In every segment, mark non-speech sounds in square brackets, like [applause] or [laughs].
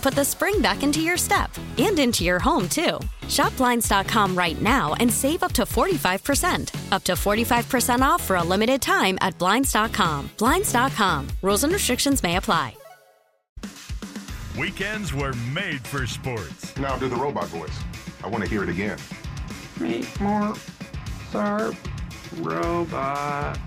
put the spring back into your step and into your home, too. Shop Blinds.com right now and save up to 45%. Up to 45% off for a limited time at Blinds.com. Blinds.com. Rules and restrictions may apply. Weekends were made for sports. Now do the robot voice. I want to hear it again. Make more sharp robot.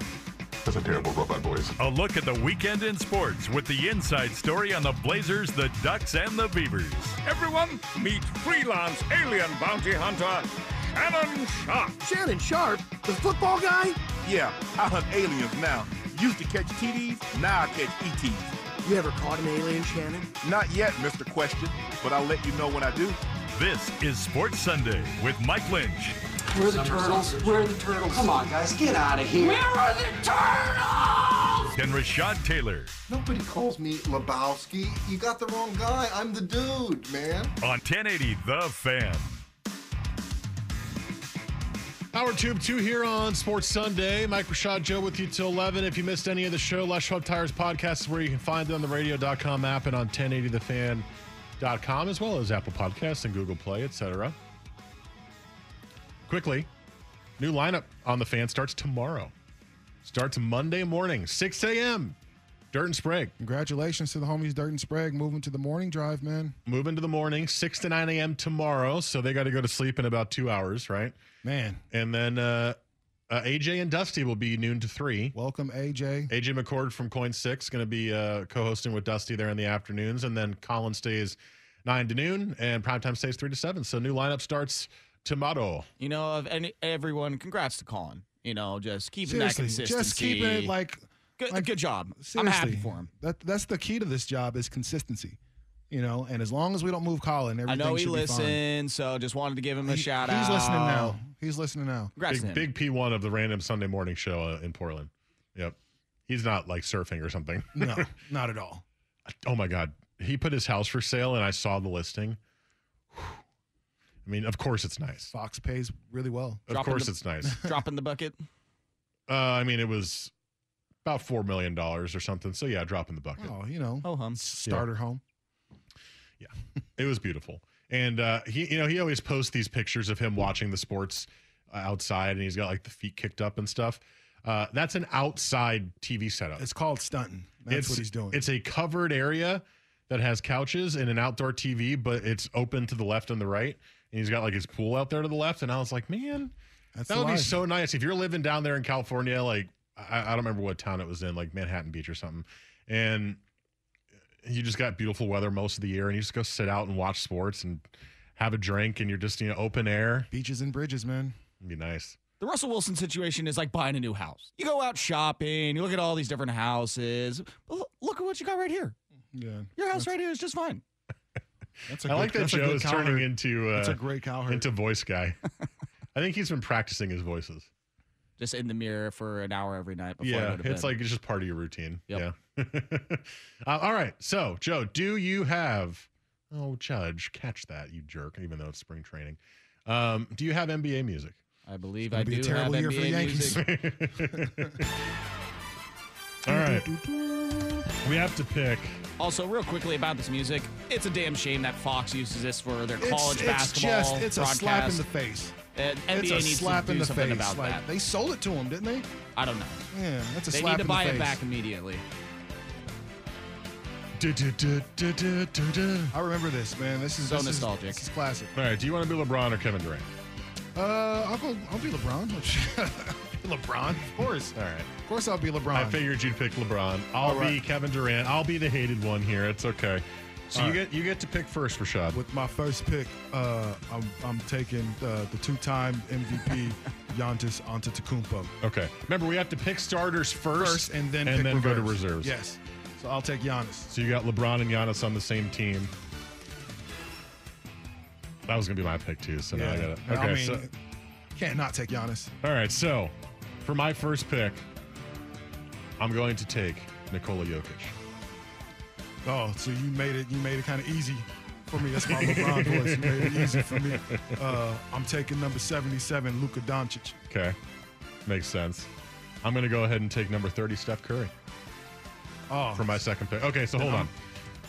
That's a terrible robot voice. A look at the weekend in sports with the inside story on the Blazers, the Ducks, and the Beavers. Everyone, meet freelance alien bounty hunter Shannon Sharpe. Shannon Sharpe, the football guy? Yeah, I hunt aliens now. Used to catch TDs, now I catch ETs. You ever caught an alien, Shannon? Not yet, Mr. Question, but I'll let you know when I do. This is Sports Sunday with Mike Lynch. Where are the turtles? Where are the turtles? Come on, guys, get out of here. Where are the turtles? And Rashad Taylor Nobody calls me Lebowski. You got the wrong guy. I'm the dude, man. on 1080 The Fan. Hour Tube 2 here on Sports Sunday. Mike Rashad Joe with you till 11. If you missed any of the show, Les Schwab Tires podcast is where you can find it on the radio.com app and on 1080thefan.com, as well as Apple Podcasts and Google Play, etc. Quickly, new lineup on the fan starts tomorrow. Starts Monday morning, 6 a.m. Dirt and Sprague. Congratulations to the homies Dirt and Sprague moving to the morning drive, man. Moving to the morning, 6 to 9 a.m. tomorrow. So they got to go to sleep in about two hours, right? Man, And then uh, uh, AJ and Dusty will be noon to 3. welcome AJ. AJ McCord from KOIN Six going to be uh, co-hosting with Dusty there in the afternoons, and then Colin stays nine to noon, and primetime stays three to seven. So new lineup starts tomorrow. You know, of any everyone, congrats to Colin. You know, just keeping Seriously, that consistency. just keeping it like good, like- good job. I'm seriously. happy for him. That that's the key to this job is consistency. You know, and as long as we don't move Colin, everything should be fine. I know he listens, so just wanted to give him a He- shout he's out. He's listening now. He's listening now. Congrats to him. Big, big P1 of the random Sunday morning show uh, in Portland. Yep. He's not like surfing or something. [laughs] No, not at all. oh my God. He put his house for sale, and I saw the listing. Whew. I mean, of course it's nice. Fox pays really well. Of Dropping course the- it's nice. [laughs] Dropping the bucket. Uh, I mean, it was about $4 million or something. So yeah, drop in the bucket. Oh, you know, Oh, hum. starter home. Yeah, it was beautiful. And uh, he, you know, he always posts these pictures of him watching the sports uh, outside, and he's got like the feet kicked up and stuff. Uh, that's an outside TV setup. It's called stunting. That's it's, what he's doing. It's a covered area that has couches and an outdoor TV, but it's open to the left and the right. And he's got like his pool out there to the left. And I was like, man, That's that the would be so nice if you're living down there in California. Like I, I don't remember what town it was in, like Manhattan Beach or something, and you just got beautiful weather most of the year, and you just go sit out and watch sports and have a drink, and you're just you know open air. Beaches and bridges, man. It'd be nice. The Russell Wilson situation is like buying a new house. You go out shopping, you look at all these different houses. But look- look at what you got right here. Yeah, Your house right here is just fine. That's a I good, like that that's a Joe is turning into uh, That's a great Cowherd. into voice guy. [laughs] I think he's been practicing his voices. Just in the mirror for an hour every night before Yeah, go to bed. it's like it's just part of your routine. Yep. Yeah. [laughs] uh, all right. So, Joe, do you have? Oh, Judge, catch that, you jerk! Even though it's spring training, um, do you have NBA music? I believe gonna I be a do terrible have year for the Yankees. [laughs] All right. We have to pick. Also, real quickly about this music, it's a damn shame that Fox uses this for their It's, college it's basketball just it's a slap in the face. Uh, NBA it's a needs slap to in do the something face. about like, that. They sold it to him, didn't they? I don't know. Yeah, that's a They slap need to in buy the it face. back immediately. I remember this, man. This is So this is- nostalgic. this is classic. All right. Do you want to be LeBron or Kevin Durant? Uh, I'll go. I'll be LeBron. [laughs] [laughs] LeBron, of course. All right. Of course, I'll be LeBron. I figured you'd pick LeBron. I'll All be right. Kevin Durant. I'll be the hated one here. It's okay. So All you right. get you get to pick first, Rashad. With my first pick, uh, I'm I'm taking uh, the two-time MVP [laughs] Giannis Antetokounmpo Okay. Remember, we have to pick starters first, first, and then and pick then go to reserves. Yes. So I'll take Giannis. So you got LeBron and Giannis on the same team. That was gonna be my pick too. So now I got it. I Okay. mean, so can't not take Giannis. all right. So for my first pick, I'm going to take Nikola Jokic. Oh, so you made it. You made it kind of easy for me. That's my LeBron [laughs] voice. You made it easy for me. Uh, I'm taking number 77, Luka Doncic. Okay. Makes sense. I'm gonna go ahead and take number 30, Steph Curry. Oh, for my second pick. Okay, so hold on.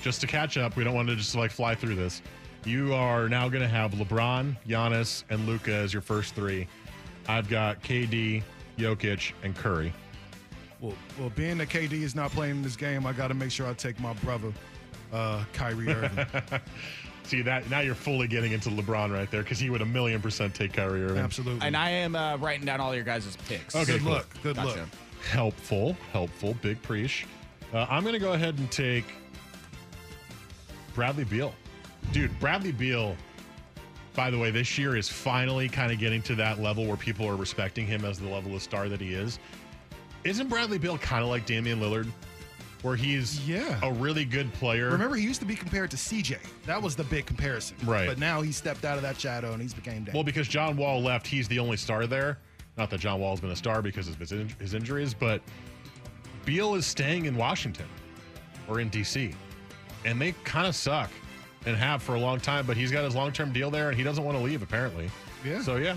Just to catch up, we don't want to just like fly through this. You are now going to have LeBron, Giannis, and Luka as your first three. I've got KD, Jokic, and Curry. Well, well, being that KD is not playing this game, I got to make sure I take my brother, uh, Kyrie Irving. [laughs] See that now you're fully getting into LeBron right there because he would a million percent take Kyrie Irving. Absolutely. And I am uh, writing down all your guys' picks. Okay, Good cool. look. Good Gotcha. look. Helpful, helpful, big preach. Uh, I'm going to go ahead and take Bradley Beal. Dude, Bradley Beal, by the way, this year is finally kind of getting to that level where people are respecting him as the level of star that he is. Isn't Bradley Beal kind of like Damian Lillard? Where he's Yeah. a really good player. Remember, he used to be compared to CJ. That was the big comparison. Right. But now he stepped out of that shadow and he's became Dame. Well, because John Wall left, he's the only star there. Not that John Wall's been a star because of his, in- his injuries, but Beal is staying in Washington or in D.C. And they kind of suck and have for a long time, but he's got his long term deal there and he doesn't want to leave, apparently. Yeah. So, yeah,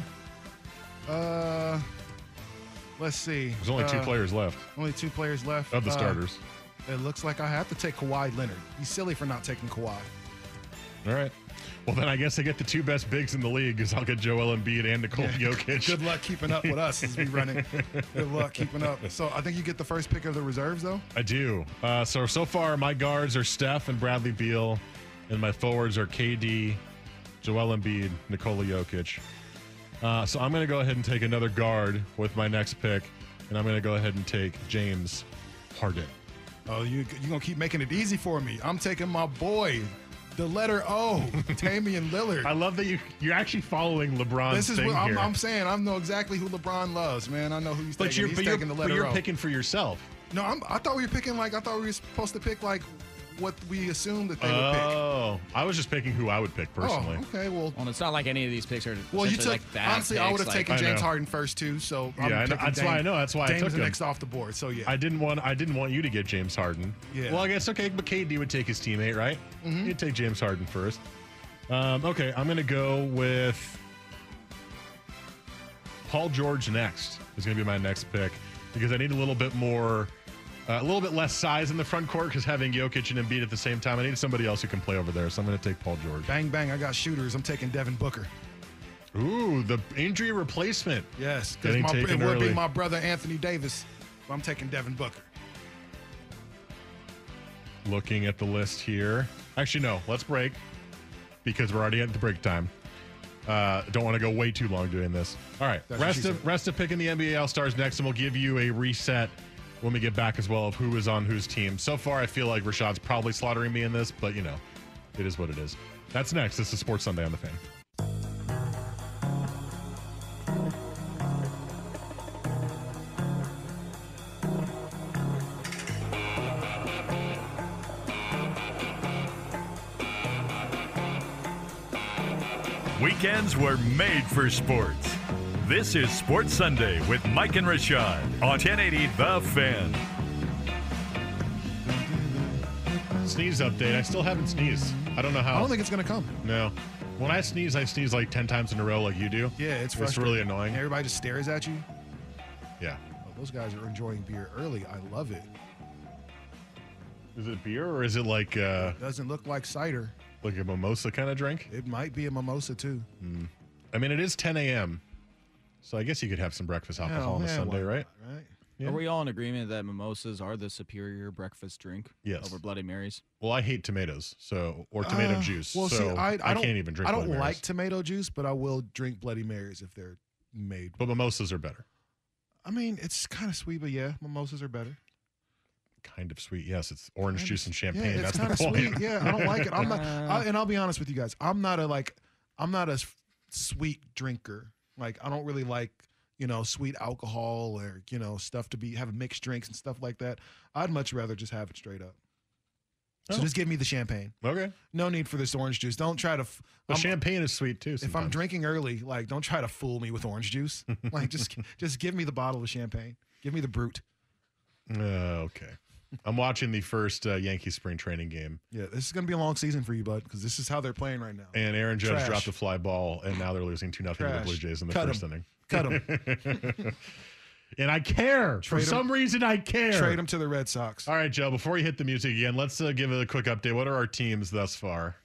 uh, let's see. there's only two Uh, players left Only two players left of the Uh, starters. It looks like I have to take Kawhi Leonard. He's silly for not taking Kawhi. All right. Well, then I guess I get the two best bigs in the league because I'll get Joel Embiid and Nikola Jokic. Good luck keeping up with us as we run it. [laughs] Good luck keeping up. So I think you get the first pick of the reserves, though. I do. Uh, so so far, my guards are Steph and Bradley Beal, and my forwards are KD, Joel Embiid, Nikola Jokic. Uh, so I'm going to go ahead and take another guard with my next pick, and I'm going to go ahead and take James Harden. Oh, you you gonna keep making it easy for me? I'm taking my boy, the letter O, [laughs] Damian Lillard. I love that you you're actually following LeBron's this is thing what I'm, here. I'm saying. I know exactly who LeBron loves, man. I know who he's but taking. you're, he's but you're, taking the but you're O. picking for yourself. no, I'm, I thought we were picking like I thought we were supposed to pick like what we assumed that they would pick. Oh, I was just picking who I would pick personally. Oh, okay. Well, Well, it's not like any of these picks are. well, you essentially, took like bad honestly. I would have picks, taken I James know. Harden first too. So I'm Yeah, I know- picking that's Dame. why I know, that's why I Dame's took the him. next off the board. So yeah, I didn't want I didn't want you to get James Harden. Yeah. Well, I guess okay, but KD would take his teammate, right? Mm-hmm. He'd take James Harden first. Um, okay, I'm gonna go with Paul George next. Is gonna be my next pick because I need a little bit more, uh, a little bit less size in the front court because having Jokic and Embiid at the same time, I need somebody else who can play over there. So I'm gonna take Paul George. bang bang. I got shooters. I'm taking Devin Booker. Ooh, the injury replacement. Yes, because it taken would early. be my brother Anthony Davis. But I'm taking Devin Booker. looking at the list here. Actually, no, let's break because we're already at the break time. Uh, don't want to go way too long doing this. All right, That's rest of said. rest of picking the NBA All Stars next, and we'll give you a reset when we get back as well of who is on whose team. So far, I feel like Rashad's probably slaughtering me in this, but you know, it is what it is. That's next. This is Sports Sunday on the Fan. Weekends were made for sports. This is Sports Sunday with Mike and Rashad on 1080 The Fan. Sneeze update. I still haven't sneezed. I don't know how. I don't think it's gonna come. No. When I sneeze, I sneeze like 10 times in a row like you do. Yeah, it's It's really annoying. Everybody just stares at you. Yeah. Oh, those guys are enjoying beer early. I love it. Is it beer or is it like uh, Doesn't look like cider. like a mimosa kind of drink? It might be a mimosa too. I mean, it is 10 a.m. So I guess you could have some breakfast alcohol on a yeah, Sunday, why right? not, Right. Yeah. Are we all in agreement that mimosas are the superior breakfast drink Yes. over Bloody Marys? Well, I hate tomatoes, so or tomato Uh, juice. Well, so see, I, I, don't, can't even drink. I don't Bloody Marys. like tomato juice, but I will drink Bloody Marys if they're made. but mimosas are better. I mean, it's kind of sweet, but yeah, mimosas are better. Kind of sweet. Yes, it's orange Kinda juice and champagne. Yeah, That's the kind of point. sweet. Yeah, I don't like it. I'm not, [laughs] I, and I'll be honest with you guys. I'm not a like, I'm not a sweet drinker. Like, I don't really like, you know, sweet alcohol or you know stuff to be have mixed drinks and stuff like that. I'd much rather just have it straight up. So Oh. just give me the champagne. Okay. No need for this orange juice. Don't try to. f- The I'm- champagne is sweet too. if I'm sometimes. drinking early, like don't try to fool me with orange juice. [laughs] like just just give me the bottle of champagne. Give me the brut. Uh, okay. I'm watching the first uh, Yankee spring training game, Yeah, this is gonna be a long season for you, bud, because this is how they're playing right now. and Aaron Judge Trash. dropped the fly ball, and now they're losing two nothing to the Blue Jays in the Cut first 'em. inning. Cut them. [laughs] And I care. Trade For 'em. some reason, I care. Trade them to the Red Sox. All right, Joe. Before you hit the music again, let's uh, give a quick update. What are our teams thus far?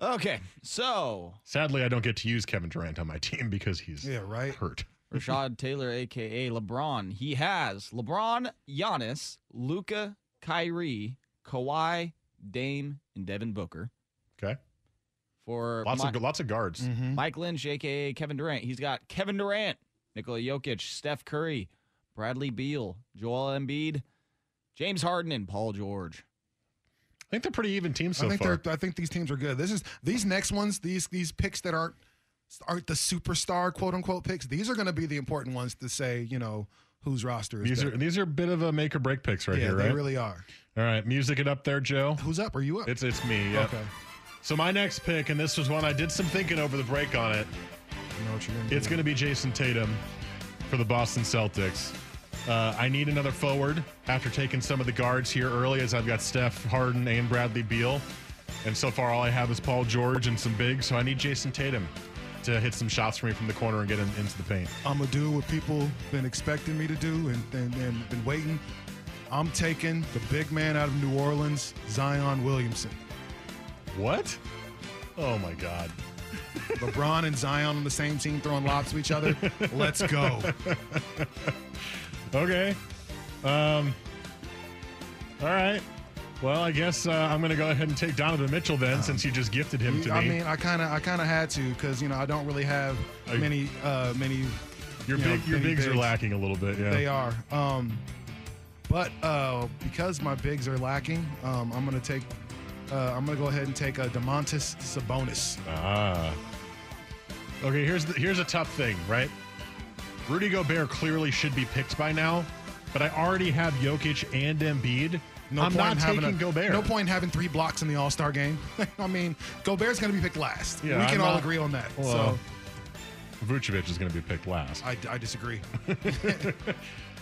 Okay, so Sadly, I don't get to use Kevin Durant on my team because he's Yeah, right. hurt. Rashad Taylor, aka LeBron, he has LeBron, Giannis, Luka, Kyrie, Kawhi, Dame, and Devin Booker. Okay. For Lots Mi- of lots of guards. Mm-hmm. Mike Lynch, aka Kevin Durant, he's got Kevin Durant, Nikola Jokic, Steph Curry, Bradley Beal, Joel Embiid, James Harden, and Paul George. I think they're pretty even teams so I think far. they're. I think these teams are good. This is these next ones. These these picks that aren't aren't the superstar quote unquote picks. These are going to be the important ones to say you know whose roster is. These are better. these are a bit of a make or break picks right yeah, here, right? they really are. All right, music it up there, Joe. Who's up? Are you up? It's it's me. Yep. Okay. So my next pick, and this was one I did some thinking over the break on it. You know what you're going to It's going to be Jayson Tatum for the Boston Celtics. Uh, I need another forward after taking some of the guards here early, as I've got Steph Harden and Bradley Beal, and so far all I have is Paul George and some bigs. So I need Jayson Tatum to hit some shots for me from the corner and get in, into the paint. I'm gonna do what people been expecting me to do and, and, and been waiting. I'm taking the big man out of New Orleans, Zion Williamson. What? Oh my God! [laughs] LeBron and Zion on the same team throwing lobs to each other. Let's go. [laughs] Okay. Um. All right. Well, I guess uh, I'm going to go ahead and take Donovan Mitchell then, since you just gifted him to I me. I mean, I kind of, I kind of had to because you know I don't really have you- many, uh, many. your you know, your many bigs, are lacking a little bit. Yeah. They are. Um, but uh, because my bigs are lacking, um, I'm gonna take. Uh, I'm gonna go ahead and take a Domantas Sabonis. Ah. Okay, here's the, here's a tough thing, right? Rudy Gobert clearly should be picked by now, but I already have Jokic and Embiid. No I'm point not taking a, Gobert. No point in having three blocks in the All Star game. [laughs] I mean, Gobert's going to be picked last. Yeah, we can I'm all not- agree on that. Well, so Vucevic is going to be picked last. I, I disagree. [laughs]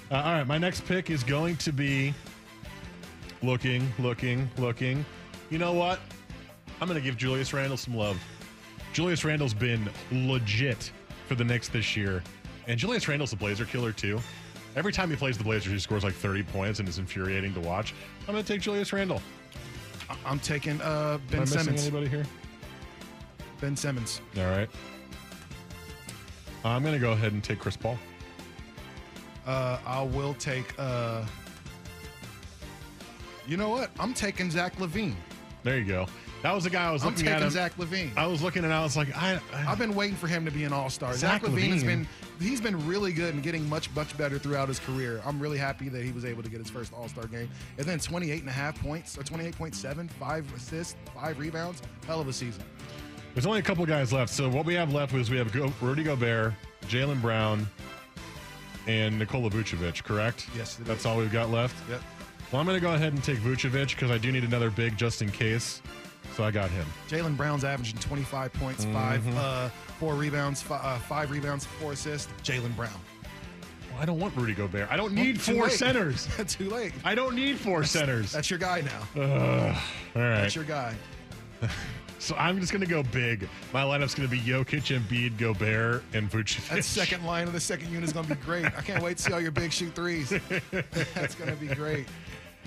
Uh, all right, my next pick is going to be looking, looking, looking. You know what? I'm going to give Julius Randle some love. Julius Randle's been legit for the Knicks this year, and Julius Randle's a Blazer killer too. Every time he plays the Blazers, he scores like 30 points and is infuriating to watch. I'm going to take Julius Randle. I- I'm taking uh, Am I Ben missing Simmons. anybody here? Ben Simmons. All right. I'm going to go ahead and take Chris Paul. Uh, I will take. Uh, you know what? I'm taking Zach LaVine. There you go. That was the guy I was I'm looking at. Him. Zach LaVine. I was looking and I was like, I, I I've been waiting for him to be an All Star. Zach Zach, LaVine has been he's been really good and getting much much better throughout his career. I'm really happy that he was able to get his first All Star game. And then 28 and a half points or 28.7, five assists, five rebounds. Hell of a season. There's only a couple guys left. So what we have left is we have Go- Rudy Gobert, Jaylen Brown, and Nikola Vucevic, correct? Yes, That's is. all we've got left? Yep. Well, I'm going to go ahead and take Vucevic because I do need another big just in case. So I got him. Jaylen Brown's averaging 25 points, Mm-hmm. five uh, four rebounds, fi- uh, five rebounds, four assists. Jaylen Brown. Well, I don't want Rudy Gobert. I don't need Too four late. centers. [laughs] Too late. I don't need four centers. That's your guy now. All right. That's your guy. [laughs] So I'm just gonna go big. My lineup's gonna be Jokic, Embiid, Gobert, and Vucevic. That second line of the second unit is going to be great. I can't wait to see all your big shoot threes. [laughs] That's going to be great.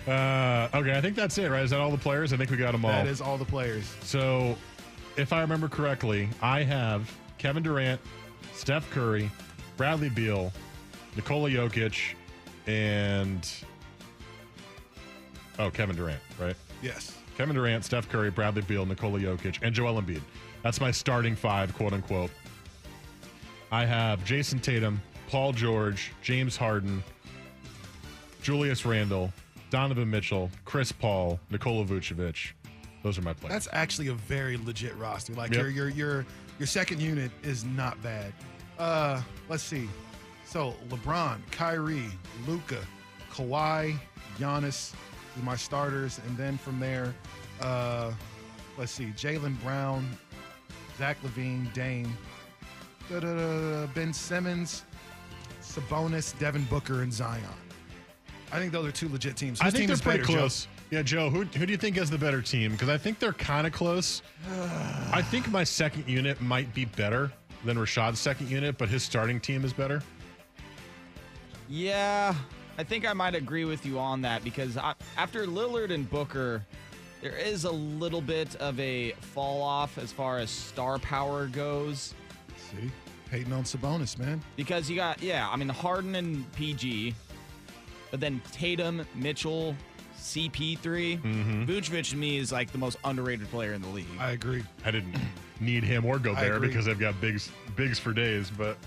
Uh, okay, I think that's it, right? Is that all the players? I think we got them all. That is all the players. So, if I remember correctly, I have Kevin Durant, Steph Curry, Bradley Beal, Nikola Jokic, and oh, Kevin Durant, right? Yes. Kevin Durant, Steph Curry, Bradley Beal, Nikola Jokic, and Joel Embiid. That's my starting five, quote unquote. I have Jayson Tatum, Paul George, James Harden, Julius Randle, Donovan Mitchell, Chris Paul, Nikola Vucevic. Those are my players. That's actually a very legit roster. Like Yep. your your your your second unit is not bad. Uh, let's see. So LeBron, Kyrie, Luka, Kawhi, Giannis are my starters, and then from there, uh, let's see, Jaylen Brown, Zach LaVine, Dame, Ben Simmons, Sabonis, Devin Booker, and Zion. I think those are two legit teams. I think team they're pretty better, Joe? close. Yeah, Joe, who, who do you think has the better team? Because I think they're kind of close. [sighs] I think my second unit might be better than Rashad's second unit, but his starting team is better. Yeah, I think I might agree with you on that because I, after Lillard and Booker, there is a little bit of a fall off as far as star power goes. See, hating on Sabonis, man. Because you got, yeah, I mean, Harden and PG, but then Tatum, Mitchell, CP3. Mm-hmm. Vucevic to me is like the most underrated player in the league. I agree. I didn't [clears throat] need him or I Gobert agree. because I've got bigs bigs for days, but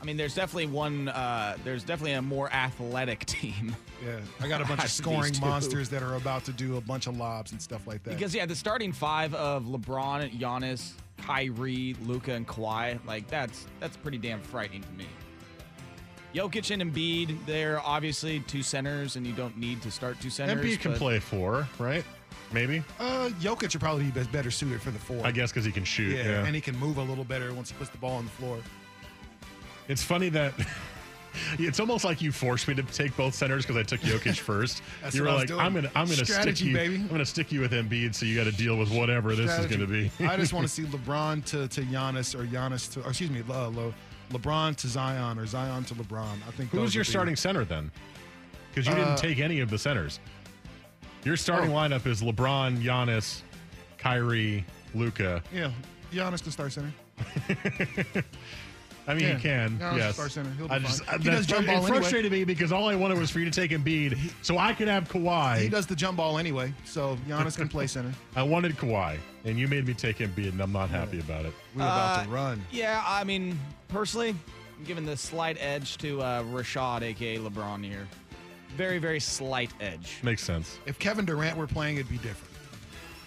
I mean, there's definitely one, uh, there's definitely a more athletic [laughs] team. Yeah, I got a bunch [laughs] of scoring monsters that are about to do a bunch of lobs and stuff like that. Because yeah, the starting five of LeBron, Giannis, Kyrie, Luka, and Kawhi, like that's that's pretty damn frightening to me. Jokic and Embiid, they're obviously two centers, and you don't need to start two centers. Embiid can but- play four, right? Maybe. uh, Jokic would probably be better suited for the four. I guess because he can shoot. yeah, Yeah, and he can move a little better once he puts the ball on the floor. it's funny that. [laughs] It's almost like you forced me to take both centers because I took Jokic [laughs] first. That's you were what I was like, doing. "I'm gonna, I'm gonna stick you, baby. I'm gonna stick you with Embiid, so you got to deal with whatever this is Strategy. gonna be." I just want to [laughs] see LeBron to, to Giannis or Giannis to, or excuse me, Le, Le, LeBron to Zion or Zion to LeBron. I think Who's your would be- starting center then? Because you Uh, didn't take any of the centers. Your starting Oh. lineup is LeBron, Giannis, Kyrie, Luka. Yeah, Giannis can start center. [laughs] I mean, Yeah. he can. Giannis yes. start center. He'll be I just, fine. uh, He that's does jump it ball anyway. frustrated me because all I wanted was for you to take Embiid, so I could have Kawhi. He does the jump ball anyway, so Giannis can play center. [laughs] I wanted Kawhi, and you made me take Embiid, and I'm not happy about it. We're about Uh, to run. Yeah, I mean, personally, I'm giving the slight edge to uh, Rashad, aka LeBron here. Very, very slight edge. Makes sense. If Kevin Durant were playing, it'd be different.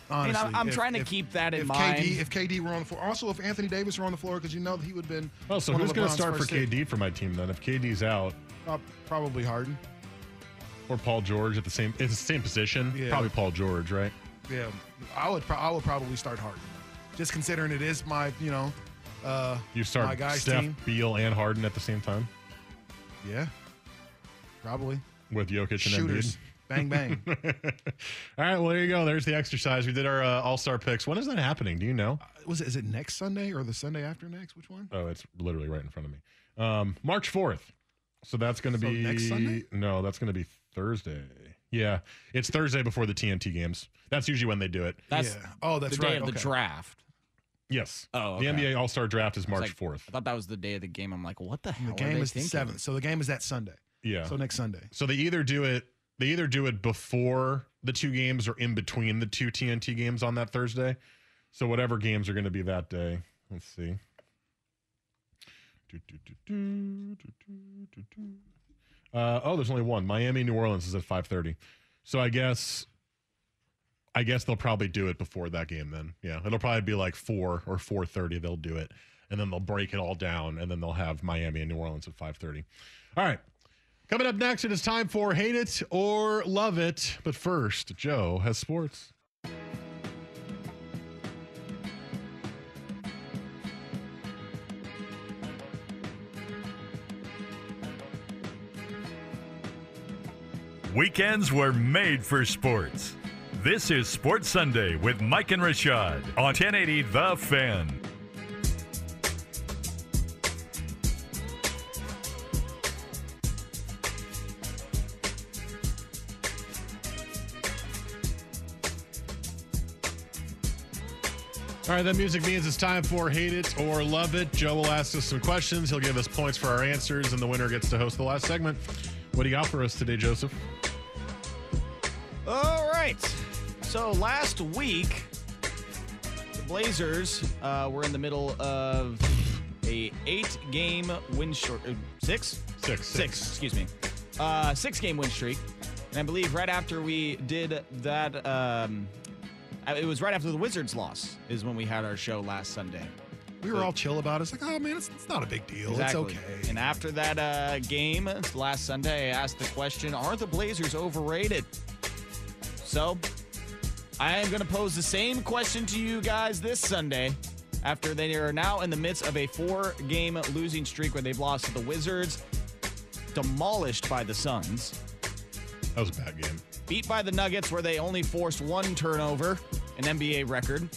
I mean, Honestly, I'm, I'm if- trying to if- keep that in if mind. KD, if KD were on the floor, also if Anthony Davis were on the floor, because you know that he would have been. Oh, so one who's going to start for first pick. KD for my team then? If KD's out, Uh, probably Harden. or Paul George at the same, it's the same position. Yeah. Probably Paul George, right? Yeah, I would. Pro- I would probably start Harden, just considering it is my, you know, uh, You start my guys' Steph, team. Beal, and Harden at the same time Yeah, probably with Jokic and shooters. Embiid. Bang bang. [laughs] All right, well there you go. There's the exercise. We did our uh, All Star picks. When is that happening? Do you know? Was it? Is it next Sunday or the Sunday after next? Which one? Oh, it's literally right in front of me. Um, March fourth. So that's going to So be next Sunday? No, that's going to be Thursday. Yeah, it's Thursday before the TNT games. That's usually when they do it. That's yeah. Oh, that's the day right. of the draft. Yes. Oh, The. NBA All Star Draft is I was March like- fourth. I thought that was the day of the game. I'm like, what the hell? the are game they is the seventh, so the game is that Sunday. Yeah. So next Sunday. So they either do it they either do it before the two games or in between the two TNT games on that Thursday. So whatever games are going to be that day. Let's see. Uh, oh, there's only one. Miami, New Orleans is at 5:30. So I guess I guess they'll probably do it before that game then. Yeah, it'll probably be like 4 or 4:30 they'll do it. And then they'll break it all down and then they'll have Miami and New Orleans at 5:30. All right. Coming up next, it is time for Hate It or Love It. But first, Joe has sports. Weekends were made for sports. This is Sports Sunday with Mike and Rashad on 1080 The Fan. All right, that music means it's time for Hate It or Love It. Joe will ask us some questions. He'll give us points for our answers, and the winner gets to host the last segment. What do you got for us today, Joseph? All right. So last week, the Blazers uh, were in the middle of a eight-game win short. Uh, six? Six. Six. Excuse me. Uh, six-game win streak, and I believe right after we did that, um, it was right after the Wizards loss is when we had our show last Sunday. We were all chill about it. It's like, oh man, it's, it's not a big deal. Exactly. It's okay. And after that uh, game last Sunday, I asked the question: Are the Blazers overrated? So, I am going to pose the same question to you guys this Sunday. After they are now in the midst of a four-game losing streak where they've lost to the Wizards, demolished by the Suns, That was a bad game. Beat by the Nuggets where they only forced one turnover, an NBA record,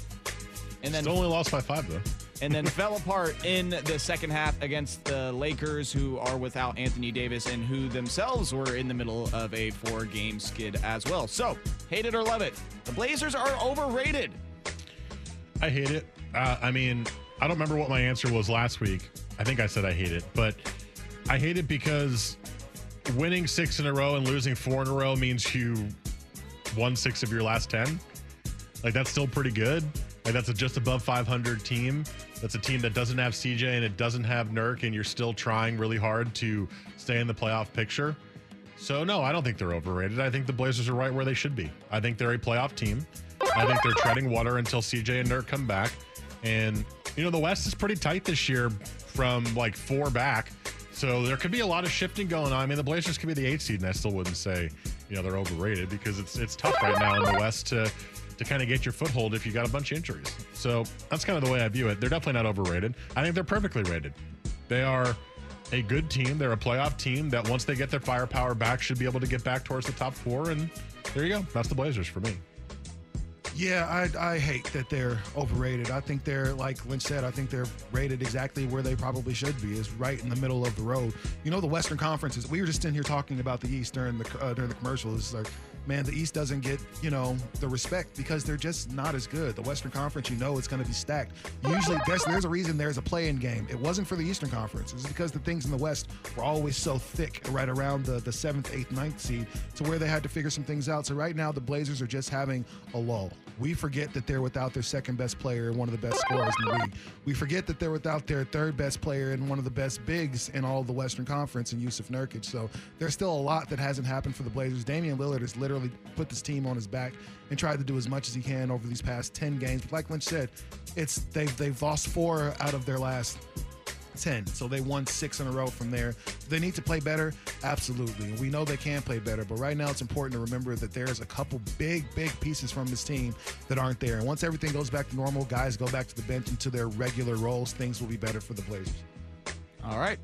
and then Still only lost by five, though. and then fell apart in the second half against the Lakers, who are without Anthony Davis and who themselves were in the middle of a four game skid as well. So, hate it or love it, the Blazers are overrated. I hate it. Uh, I mean, I don't remember what my answer was last week. I think I said I hate it, but I hate it because winning six in a row and losing four in a row means you won six of your last 10. Like, that's still pretty good. Like, that's a just above 500 team. That's a team that doesn't have CJ and it doesn't have Nurk, and you're still trying really hard to stay in the playoff picture. So, no, I don't think they're overrated. I think the Blazers are right where they should be. I think they're a playoff team. I think they're treading water until CJ and Nurk come back. And, you know, the West is pretty tight this year from like four back. So there could be a lot of shifting going on. I mean, the Blazers could be the eight seed, and I still wouldn't say, you know, they're overrated because it's it's tough right now in the West to to kind of get your foothold if you got a bunch of injuries. So that's kind of the way I view it. They're definitely not overrated. I think they're perfectly rated. They are a good team. They're a playoff team that once they get their firepower back, should be able to get back towards the top four. And there you go. That's the Blazers for me. Yeah, I, I hate that they're overrated. I think they're, like Lynch said, I think they're rated exactly where they probably should be, is right in the middle of the road. You know, the Western Conferences, we were just in here talking about the East during the, uh, during the commercial. It's like, man, the East doesn't get, you know, the respect because they're just not as good. The Western Conference, you know, it's going to be stacked. Usually, there's, there's a reason there's a play in game. It wasn't for the Eastern Conference. It's because the things in the West were always so thick right around the, the seventh, eighth, ninth seed to where they had to figure some things out. So right now, the Blazers are just having a lull. We forget that they're without their second best player and one of the best scorers in the league. We forget that they're without their third best player and one of the best bigs in all the Western Conference in Jusuf Nurkic. So there's still a lot that hasn't happened for the Blazers. Damian Lillard has literally put this team on his back and tried to do as much as he can over these past 10 games. But like Lynch said, it's they've they've lost four out of their last 10. So they won six in a row from there. They need to play better? Absolutely. We know they can play better. But right now, it's important to remember that there's a couple big, big pieces from this team that aren't there. And once everything goes back to normal, guys go back to the bench into their regular roles, things will be better for the Blazers. All right.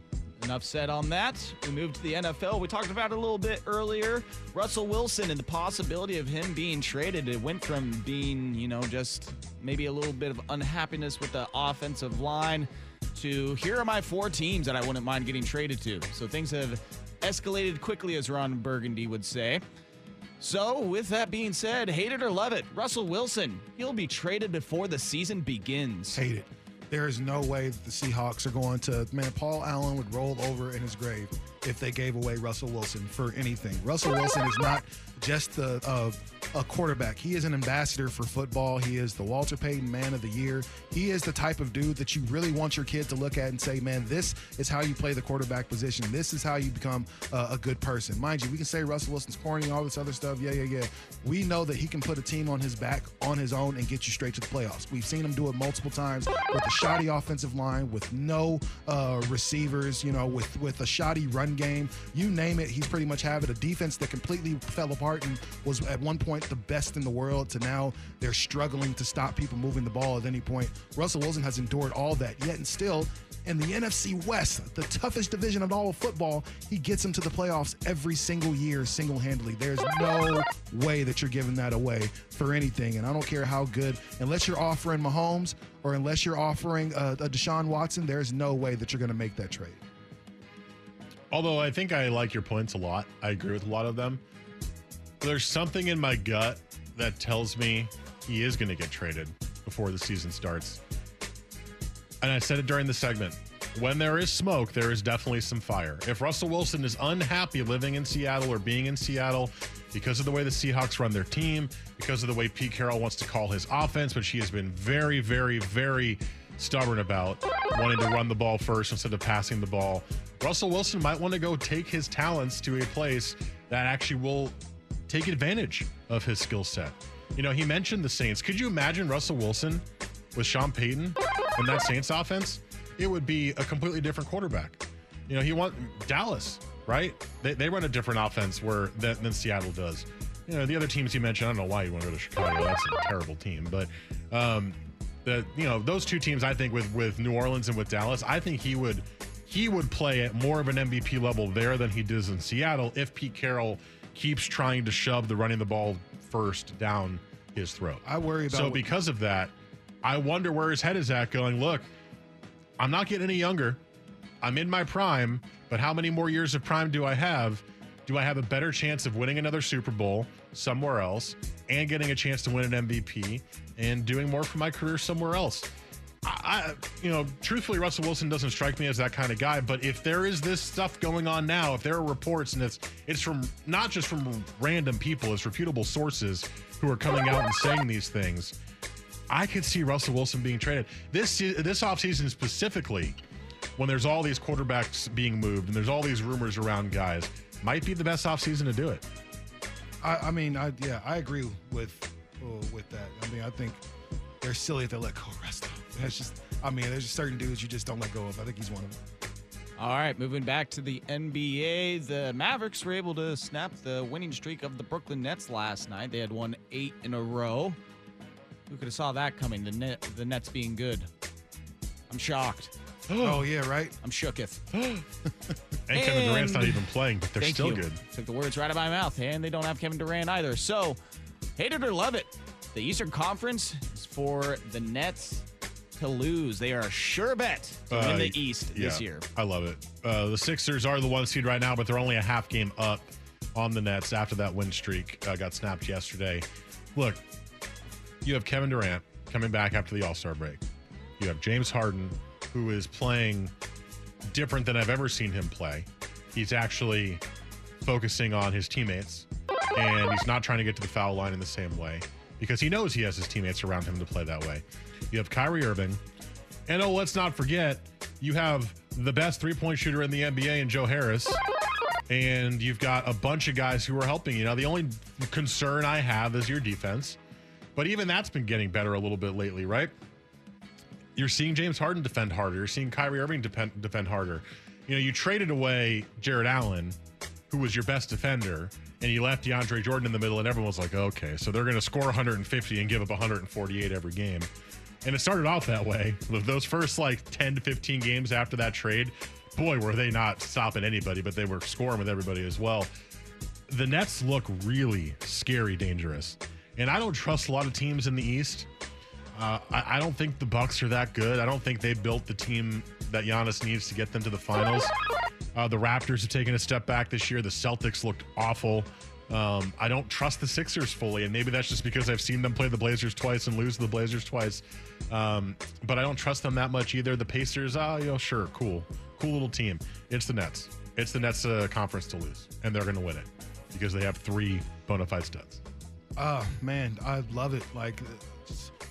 Enough said on that. We move to the NFL. We talked about it a little bit earlier. Russell Wilson and the possibility of him being traded. It went from being, you know, just maybe a little bit of unhappiness with the offensive line to here are my four teams that I wouldn't mind getting traded to. So things have escalated quickly, as Ron Burgundy would say. So, with that being said, hate it or love it, Russell Wilson, he'll be traded before the season begins. Hate it. There is no way that the Seahawks are going to. Man, Paul Allen would roll over in his grave if they gave away Russell Wilson for anything. Russell Wilson is not just a, quarterback. He is an ambassador for football. He is the Walter Payton Man of the Year. He is the type of dude that you really want your kid to look at and say, man, this is how you play the quarterback position. This is how you become a good person. Mind you, we can say Russell Wilson's corny, all this other stuff. Yeah, yeah, yeah. We know that he can put a team on his back on his own and get you straight to the playoffs. We've seen him do it multiple times with a shoddy offensive line, with no uh, receivers, you know, with, with a shoddy run game. You name it, he's pretty much have it. A defense that completely fell apart and was at one point the best in the world to now they're struggling to stop people moving the ball at any point. Russell Wilson has endured all that, yet and still in the NFC West, the toughest division of all of football, he gets them to the playoffs every single year single handedly. There's no way that you're giving that away for anything. And I don't care how good, unless you're offering Mahomes or unless you're offering a, a Deshaun Watson, there's no way that you're going to make that trade. Although I think I like your points a lot. I agree with a lot of them. There's something in my gut that tells me he is going to get traded before the season starts. And I said it during the segment. When there is smoke, there is definitely some fire. If Russell Wilson is unhappy living in Seattle or being in Seattle because of the way the Seahawks run their team, because of the way Pete Carroll wants to call his offense, which he has been very, very, very stubborn about, wanting to run the ball first instead of passing the ball, Russell Wilson might want to go take his talents to a place that actually will take advantage of his skill set. You know, he mentioned the Saints. Could you imagine Russell Wilson with Sean Payton in that Saints offense? It would be a completely different quarterback. You know, he want Dallas, right? They, they run a different offense where than, than Seattle does. You know, the other teams you mentioned, I don't know why you want to go to Chicago. That's a terrible team, but um, the you know those two teams, I think with with New Orleans and with Dallas, I think he would he would play at more of an MVP level there than he does in Seattle if Pete Carroll keeps trying to shove the running the ball first down his throat. I worry about So because of that, I wonder where his head is at going, look, I'm not getting any younger. I'm in my prime, but how many more years of prime do I have? Do I have a better chance of winning another Super Bowl somewhere else and getting a chance to win an MVP and doing more for my career somewhere else? I, you know, truthfully, Russell Wilson doesn't strike me as that kind of guy. But if there is this stuff going on now, if there are reports and it's it's from not just from random people, it's reputable sources who are coming out and saying these things, I could see Russell Wilson being traded this this offseason specifically. When there's all these quarterbacks being moved and there's all these rumors around guys, might be the best offseason to do it. I, I mean, I, yeah, I agree with with that. I mean, I think they're silly if they let go of rest. That's just, I mean, there's just certain dudes you just don't let go of. I think he's one of them. All right, moving back to the NBA, the Mavericks were able to snap the winning streak of the Brooklyn Nets last night. They had won eight in a row. Who could have saw that coming? The net, the Nets being good. I'm shocked. [gasps] oh yeah, right. I'm shooketh. [gasps] and, Kevin Durant's not even playing, but they're still you. good. Took the words right out of my mouth, and they don't have Kevin Durant either. So, hate it or love it, the Eastern Conference is for the Nets to lose. They are a sure bet to win Uh, the East this year. I love it. Uh, the Sixers are the one seed right now, but they're only a half game up on the Nets after that win streak uh, got snapped yesterday. Look, you have Kevin Durant coming back after the All Star break. You have James Harden, who is playing different than I've ever seen him play. He's actually focusing on his teammates, and he's not trying to get to the foul line in the same way because he knows he has his teammates around him to play that way. You have Kyrie Irving, and oh, let's not forget, you have the best three point shooter in the NBA in Joe Harris. And you've got a bunch of guys who are helping you. Now, the only concern I have is your defense, but even that's been getting better a little bit lately, right? You're seeing James Harden defend harder. You're seeing Kyrie Irving defend, defend harder. You know, you traded away Jarrett Allen, who was your best defender, and you left DeAndre Jordan in the middle, and everyone was like, okay, so they're going to score 150 and give up 148 every game. And it started off that way. Those first like 10 to 15 games after that trade, boy, were they not stopping anybody, but they were scoring with everybody as well. The Nets look really scary dangerous. And I don't trust a lot of teams in the East. Uh, I, I don't think the Bucks are that good. I don't think they built the team that Giannis needs to get them to the finals. Uh, the Raptors have taken a step back this year. The Celtics looked awful. Um, I don't trust the Sixers fully, and maybe that's just because I've seen them play the Blazers twice and lose the Blazers twice. Um, but I don't trust them that much either. The Pacers, oh, you know, sure, cool, cool little team. It's the Nets. It's the Nets uh, conference to lose, and they're going to win it because they have three bona fide studs. Oh man, I love it. Like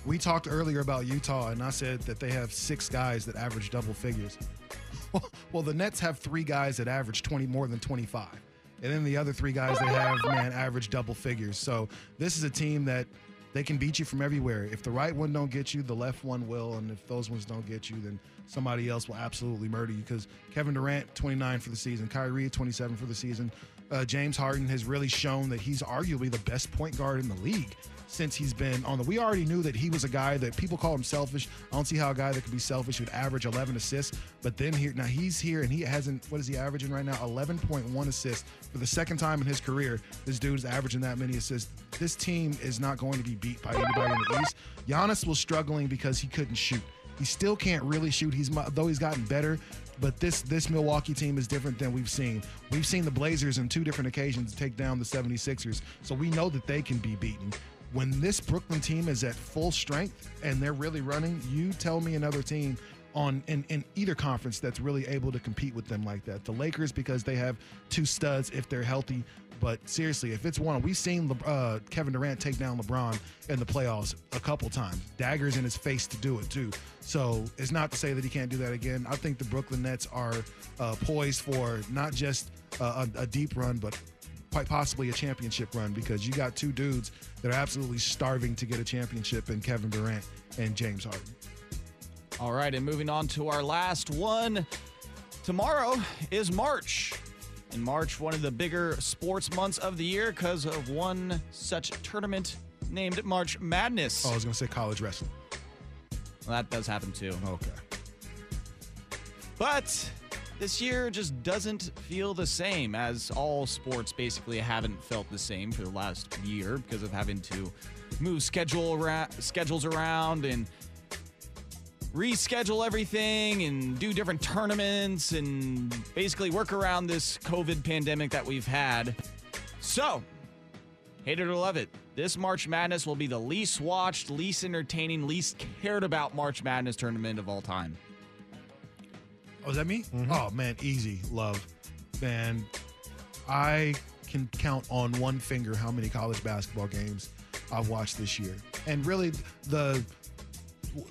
we talked earlier about Utah, and I said that they have six guys that average double figures. [laughs] well, the Nets have three guys that average twenty more than twenty five, and then the other three guys they have man average double figures. So this is a team that they can beat you from everywhere. If the right one don't get you, the left one will, and if those ones don't get you, then somebody else will absolutely murder you because Kevin Durant, 29 for the season, Kyrie, 27 for the season. Uh, James Harden has really shown that he's arguably the best point guard in the league since he's been on the. We already knew that he was a guy that people call him selfish. I don't see how a guy that could be selfish would average 11 assists. But then here, now he's here and he hasn't. What is he averaging right now? 11.1 assists for the second time in his career. This dude's averaging that many assists. This team is not going to be beat by anybody in the East. Giannis was struggling because he couldn't shoot. He still can't really shoot. He's though he's gotten better. But this this Milwaukee team is different than we've seen. We've seen the Blazers in two different occasions take down the 76ers. So we know that they can be beaten when this Brooklyn team is at full strength and they're really running, you tell me another team on in, in either conference that's really able to compete with them like that. The Lakers because they have two studs if they're healthy. But seriously, if it's one, we've seen uh, Kevin Durant take down LeBron in the playoffs a couple times. Daggers in his face to do it too. So it's not to say that he can't do that again. I think the Brooklyn Nets are uh, poised for not just uh, a, a deep run, but quite possibly a championship run because you got two dudes that are absolutely starving to get a championship in Kevin Durant and James Harden. All right, and moving on to our last one. Tomorrow is March. In March, one of the bigger sports months of the year because of one such tournament named March Madness. Oh, I was going to say college wrestling. Well, that does happen too. Okay. But this year just doesn't feel the same as all sports basically haven't felt the same for the last year because of having to move schedule ra- schedules around and reschedule everything and do different tournaments and basically work around this COVID pandemic that we've had. So, hate it or love it, this March Madness will be the least watched, least entertaining, least cared about March Madness tournament of all time. Oh, is that me? Mm-hmm. Oh man, easy love, man. I can count on one finger how many college basketball games I've watched this year, and really the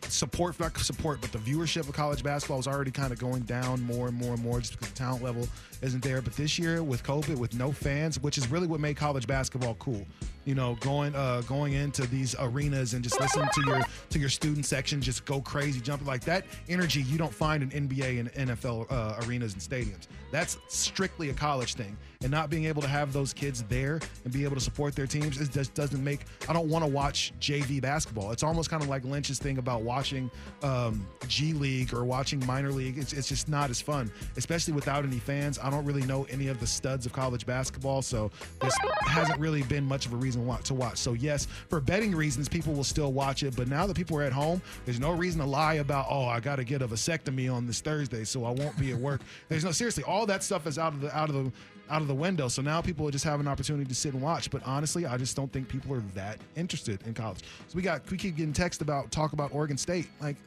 support, not support, but the viewership of college basketball is already kind of going down more and more and more just because the talent level isn't there. But this year with COVID, with no fans, which is really what made college basketball cool. You know, going uh, going into these arenas and just listening to your to your student section just go crazy, jumping like that energy you don't find in NBA and NFL uh, arenas and stadiums. That's strictly a college thing, and not being able to have those kids there and be able to support their teams it just doesn't make. I don't want to watch JV basketball. It's almost kind of like Lynch's thing about watching um, G League or watching minor league. It's, it's just not as fun, especially without any fans. I don't really know any of the studs of college basketball, so this hasn't really been much of a reason to watch. So yes, for betting reasons, people will still watch it. But now that people are at home, there's no reason to lie about oh I got to get a vasectomy on this Thursday, so I won't be at work. [laughs] There's no seriously all that stuff is out of the out of the out of the window. So now people just have an opportunity to sit and watch. But honestly, I just don't think people are that interested in college. So we got we keep getting text about talk about Oregon State. Like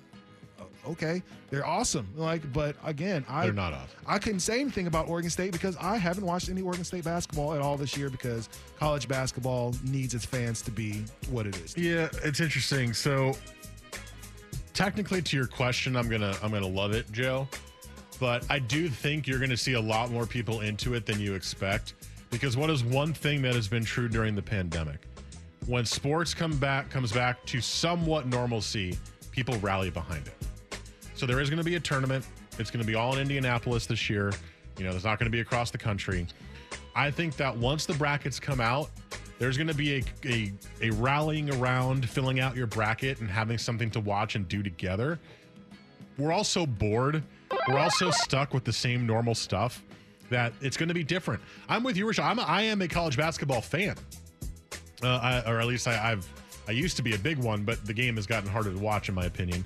okay, they're awesome. Like, but again, I they're not awesome. I couldn't say anything about Oregon State because I haven't watched any Oregon State basketball at all this year because college basketball needs its fans to be what it is. Yeah, it's interesting. So technically, to your question, I'm gonna I'm gonna love it, Joe. But I do think you're gonna see a lot more people into it than you expect because what is one thing that has been true during the pandemic? When sports come back comes back to somewhat normalcy, people rally behind it. So there is going to be a tournament. It's going to be all in Indianapolis this year. You know, there's not going to be across the country. I think that once the brackets come out, there's going to be a, a, a rallying around filling out your bracket and having something to watch and do together. We're all so bored. We're all so stuck with the same normal stuff that it's going to be different. I'm with you, Rashad. I'm a, I am a college basketball fan, uh, I, or at least I, I've I used to be a big one, but the game has gotten harder to watch, in my opinion.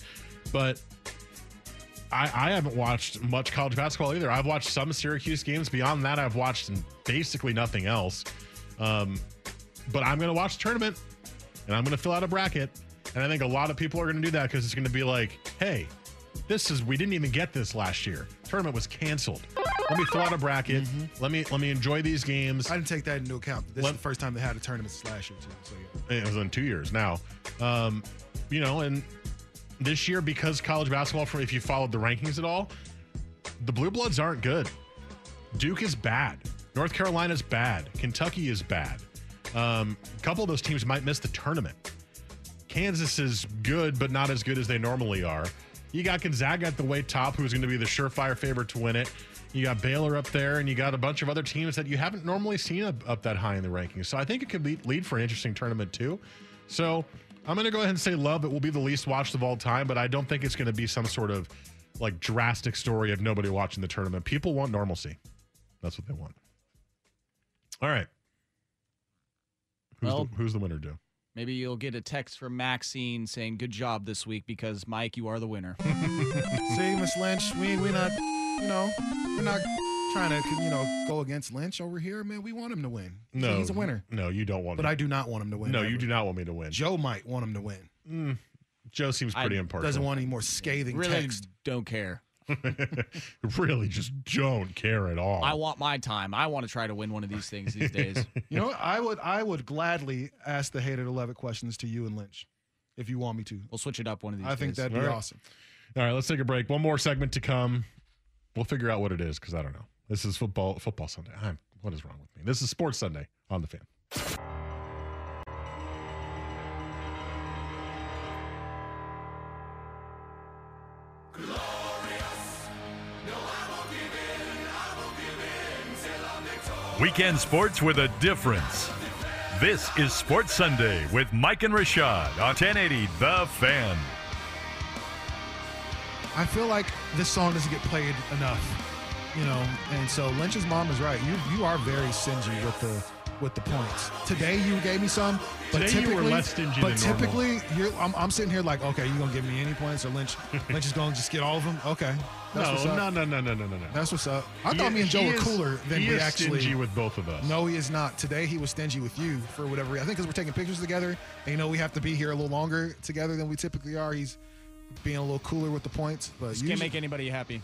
But I, I haven't watched much college basketball either. I've watched some Syracuse games. Beyond that, I've watched basically nothing else. Um, but I'm going to watch the tournament and I'm going to fill out a bracket. And I think a lot of people are going to do that because it's going to be like, hey, this is we didn't even get this last year. Tournament was canceled. Let me fill out a bracket. Mm-hmm. Let me let me enjoy these games. I didn't take that into account. This let, is the first time they had a tournament last year too. So yeah. It was in two years now. Um, you know, and this year because college basketball, if you followed the rankings at all, the Blue Bloods aren't good. Duke is bad. North Carolina's bad. Kentucky is bad. Um, a couple of those teams might miss the tournament. Kansas is good, but not as good as they normally are. You got Gonzaga at the way top, who's going to be the surefire favorite to win it. You got Baylor up there, and you got a bunch of other teams that you haven't normally seen up, up that high in the rankings. So I think it could lead for an interesting tournament too. So I'm going to go ahead and say love. It will be the least watched of all time, but I don't think it's going to be some sort of like drastic story of nobody watching the tournament. People want normalcy. That's what they want. All right. Who's, Well- the, who's the winner, Joe? Maybe you'll get a text from Maxine saying "Good job this week" because Mike, you are the winner. [laughs] See, Miss Lynch, we we not, you know, we're not trying to, you know, go against Lynch over here, man. We want him to win. No, he's a winner. No, you don't want. But me. I do not want him to win. No, ever. you do not want me to win. Joe might want him to win. Mm, Joe seems pretty I- impartial. Doesn't want any more scathing really text. don't care. [laughs] really just don't care at all. I want my time. I want to try to win one of these things these days. [laughs] You know, what? I would I would gladly ask the hated eleven questions to you and Lynch, if you want me to. We'll switch it up one of these. I think that'd be All right. awesome. All right, let's take a break. One more segment to come. We'll figure out what it is because I don't know. This is football football Sunday. I'm, what is wrong with me? This is Sports Sunday on the fan. Weekend sports with a difference. This is Sports Sunday with Mike and Rashad on 1080 The Fan. I feel like this song doesn't get played enough, you know. And so Lynch's mom is right. You you are very stingy with the with the points. Today you gave me some, but Today you were typically, less stingy But than typically, you're I'm, I'm sitting here like, okay, you gonna give me any points, or Lynch [laughs] Lynch is gonna just get all of them? Okay, that's what's No, no, no, no, no, no, no, no. That's what's up. I He- thought me and Joe were cooler than he we is actually. stingy with both of us. No, he is not. Today he was stingy with you for whatever reason. I think because we're taking pictures together, and you know we have to be here a little longer together than we typically are. He's being a little cooler with the points, but Just usually, can't make anybody happy.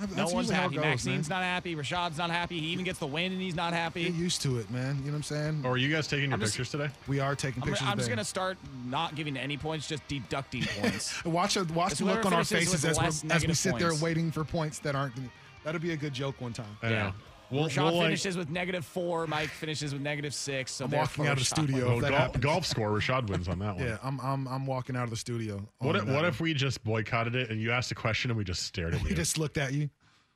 That's No one's usually how it happy. goes, Maxine's man. not happy. Rashad's not happy. He even gets the win and he's not happy. Get happy. used to it, man. You know what I'm saying? Or are you guys taking your I'm just- pictures today? we are taking I'm, pictures. I'm just gonna start not giving any points, just deducting [laughs] points. watch a, watch the look on our faces as, we're, as we negative sit there waiting for points that aren't. That'll be a good joke one time. I know. We'll, Rashad we'll, like, finishes with negative four. Mike finishes with negative six. So I'm walking out of the studio. oh, golf, happens. golf score. Rashad wins on that one. Yeah, I'm I'm I'm walking out of the studio. What if, what one. if we just boycotted it and you asked a question and we just stared at [laughs] you? we just looked at you,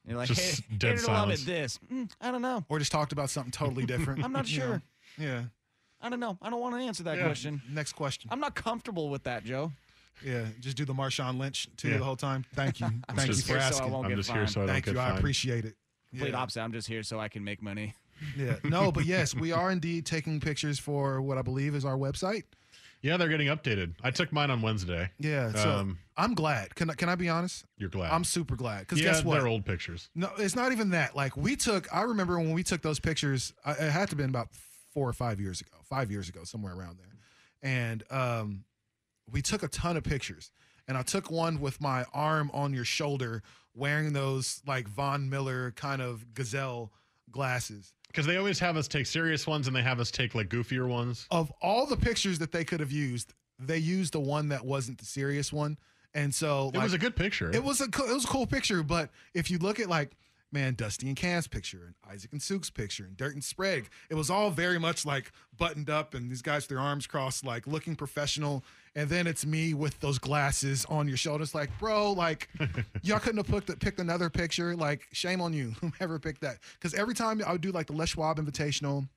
You're like, Just hey, dead hated or love it, silence. this. Mm, I don't know. or just talked about something totally different? [laughs] I'm not [laughs] you know? sure. Yeah. I don't know. I don't want to answer that Yeah. question. Next question. I'm not comfortable with that, Joe. Yeah, just do the Marshawn Lynch to Yeah. you the whole time. Thank you. Thank you for here so asking. I'm get just here so I don't Thank get you. I appreciate it. Complete Yeah. opposite. I'm just here so I can make money. Yeah. No, but yes, we are indeed taking pictures for what I believe is our website. Yeah, they're getting updated. I took mine on Wednesday. Yeah. So Um, I'm glad. Can I, can I be honest? You're glad. I'm super glad. Because yeah, guess what? they're old pictures. No, it's not even that. Like we took. I remember when we took those pictures. I, it had to have been about four or five years ago. Five years ago, somewhere around there. And um, we took a ton of pictures. And I took one with my arm on your shoulder, wearing those like Von Miller kind of gazelle glasses. Because they always have us take serious ones and they have us take like goofier ones. Of all the pictures that they could have used, they used the one that wasn't the serious one. And so It was a good picture. It was a co- it was a cool picture, but if you look at like man, Dusty and Cam's picture and Isaac and Suk's picture and Dirt and Sprague, it was all very much like buttoned up and these guys with their arms crossed, like looking professional. And then it's me with those glasses on your shoulders, like bro, like [laughs] y'all couldn't have picked picked another picture. Like shame on you, [laughs] whoever picked that. Because every time I would do like the Les Schwab Invitational